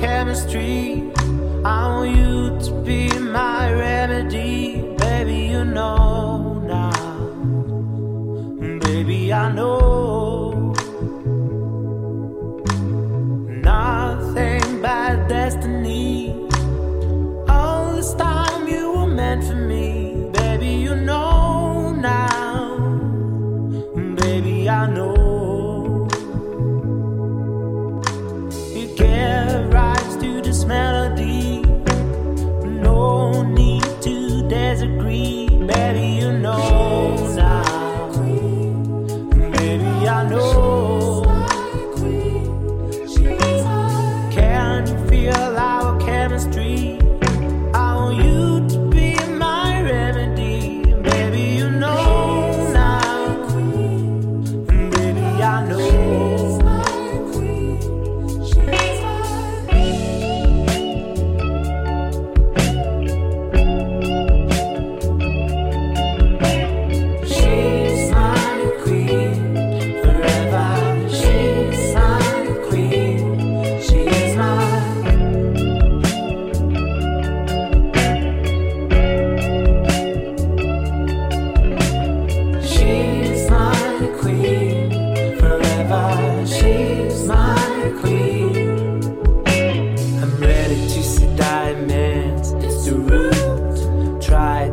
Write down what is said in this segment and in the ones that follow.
chemistry. I want you.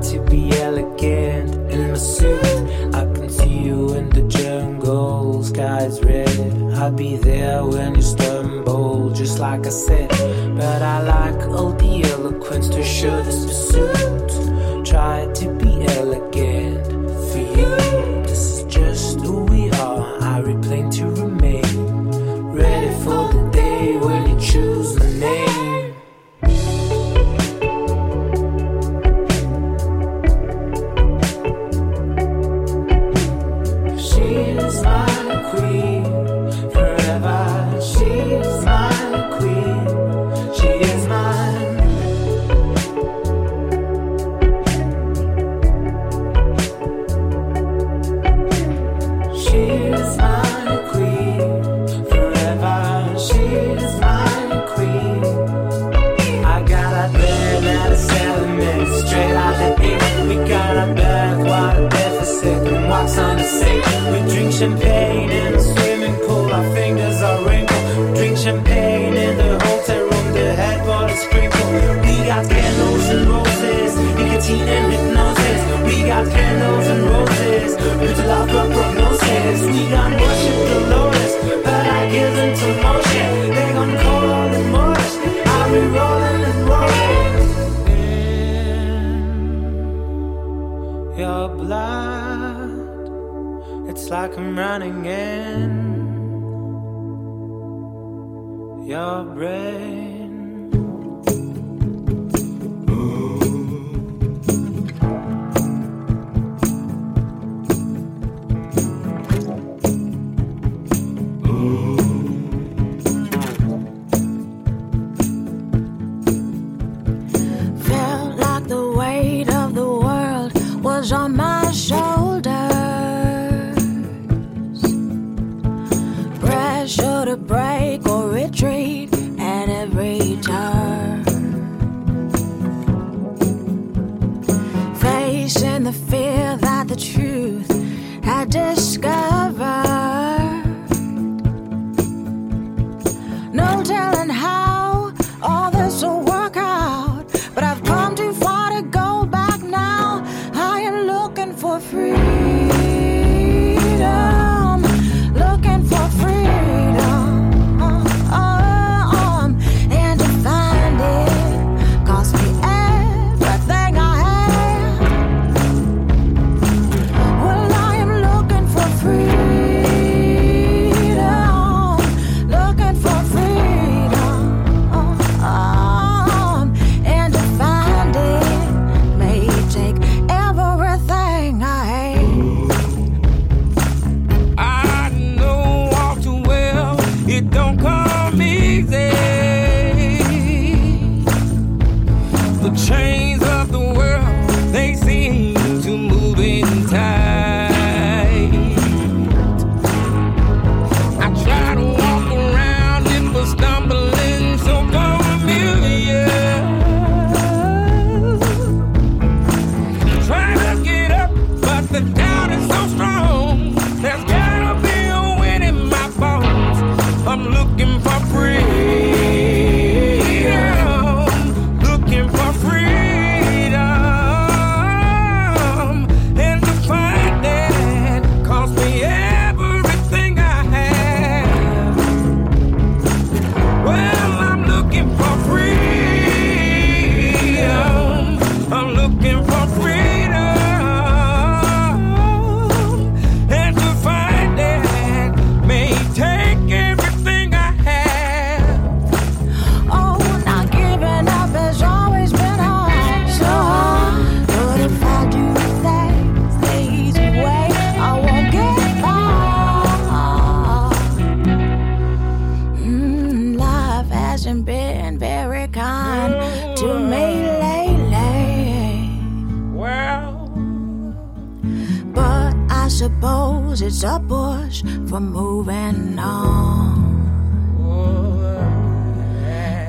to be elegant in my suit. I can see you in the jungle, sky's red. I'll be there when you stumble, just like I said. But I like all the eloquence to show this pursuit. Try to be elegant. I come running in your brain. the face. hasn't been very kind to me lately. Well, but I suppose it's a push for moving on.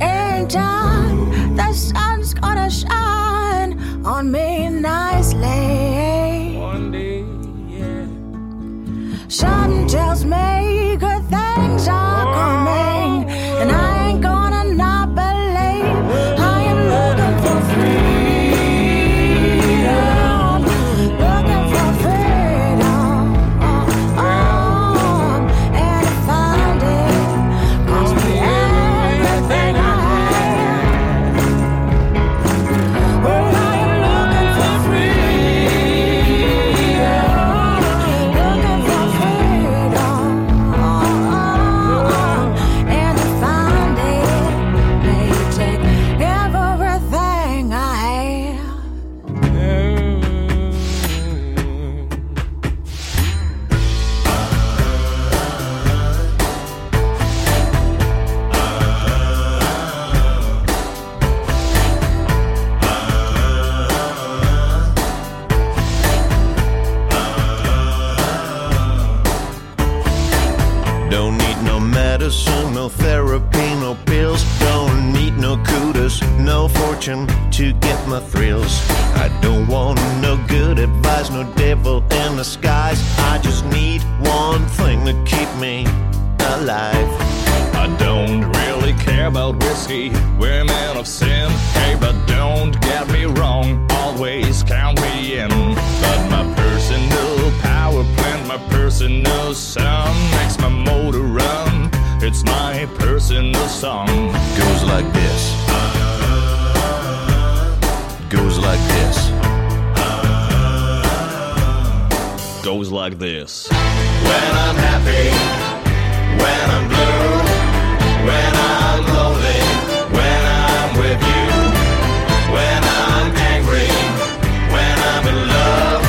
In time, the sun's gonna shine on me nicely. One day, yeah. Something tells me. My thrills. I don't want no good advice, no devil in disguise. I just need one thing to keep me alive. I don't really care about whiskey, women of sin. Hey, but don't get me wrong, always count me in. But my personal power plant, my personal sun makes my motor run. It's my personal song. Goes like this. Goes like this. Goes like this. When I'm happy, when I'm blue, when I'm lonely, when I'm with you, when I'm angry, when I'm in love,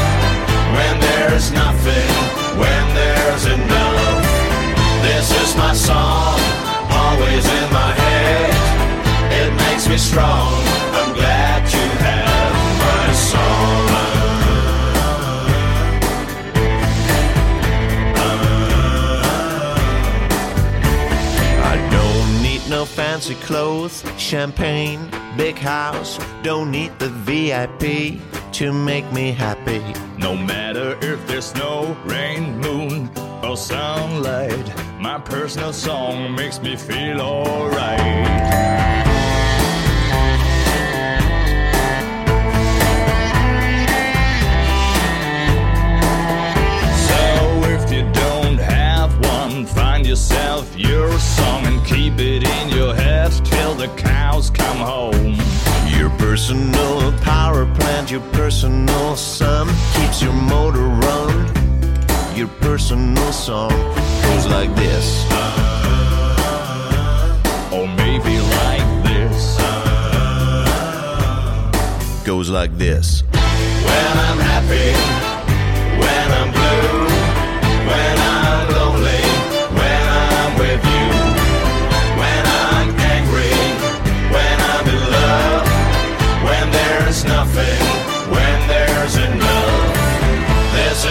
when there's nothing, when there's enough. This is my song, always in my head. It makes me strong. No fancy clothes, champagne, big house. Don't need the VIP to make me happy. No matter if there's snow, rain, moon, or sunlight, my personal song makes me feel alright. Yourself your song and keep it in your head till the cows come home. Your personal power plant, your personal sun keeps your motor run. Your personal song goes like this. Or maybe like this. Goes like this. When I'm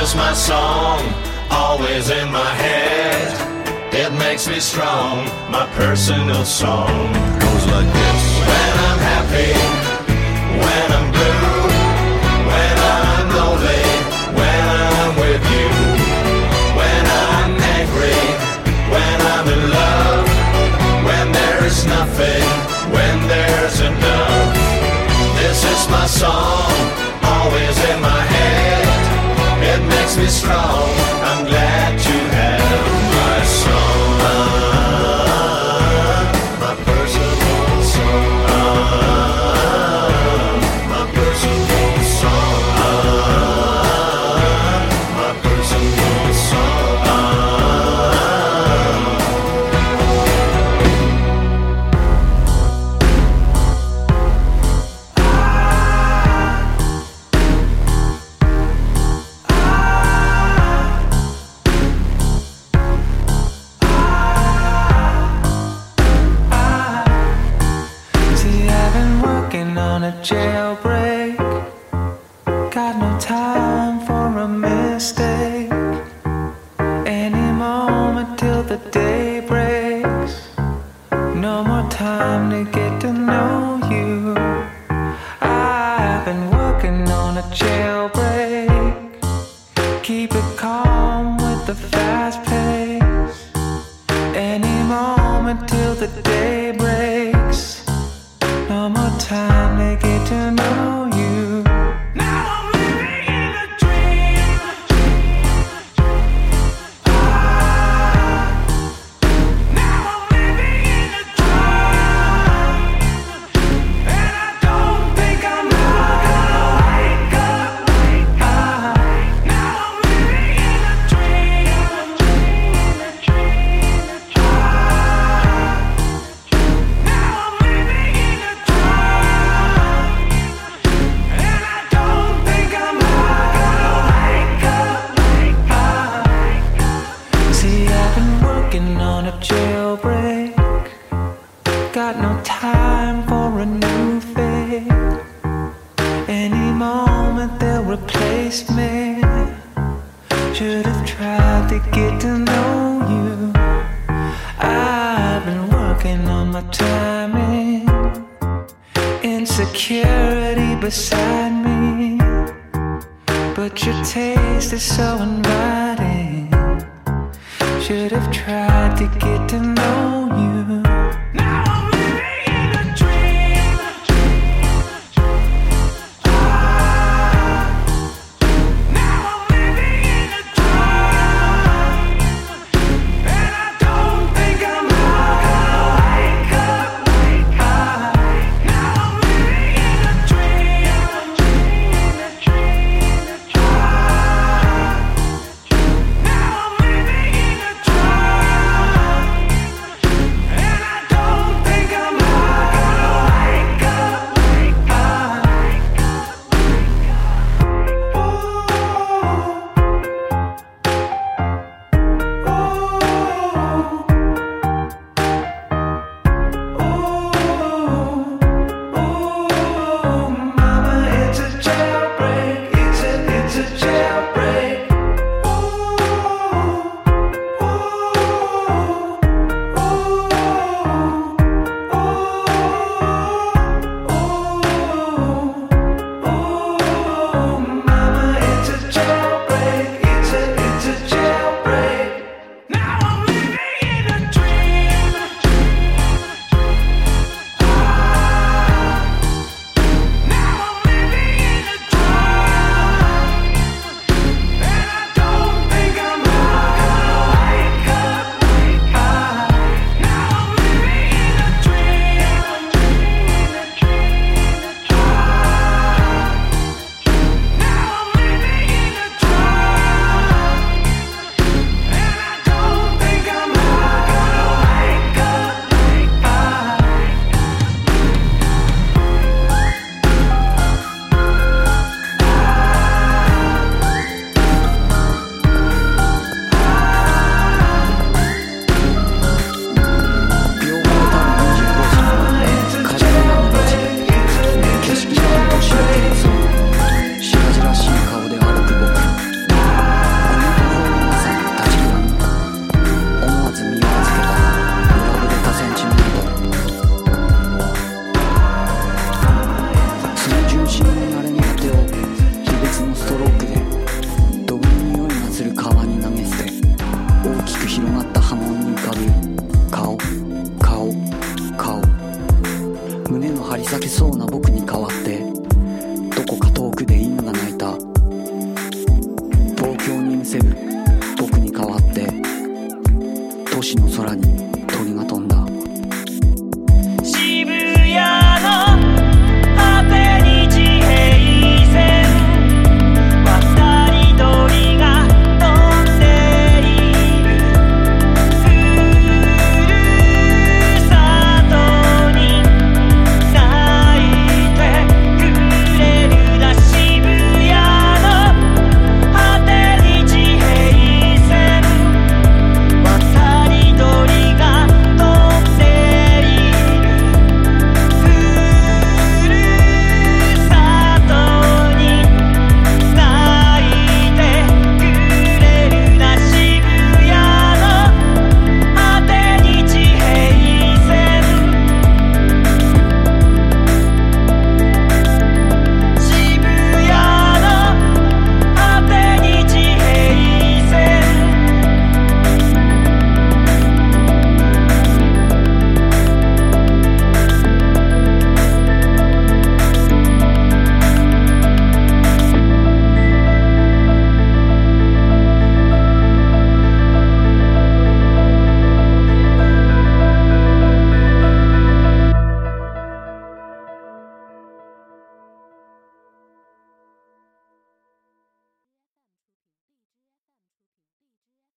This my song, always in my head. It makes me strong, my personal song goes like this. When I'm happy, when I'm blue, when I'm lonely, when I'm with you, when I'm angry, when I'm in love, when there's nothing, when there's enough. This is my song, always in my head. Makes strong. jailbreak. Got no time for a mistake. Any moment till the day breaks. No more time to get to know you. I've been working on a jailbreak. Keep it calm with the fast pace. Any moment till the day insecurity beside me. But your taste is so inviting. Should have tried to get to know you. り裂けそうな僕に代わってどこか遠くで犬が鳴いた。東京に見せる僕に代わって都市の空に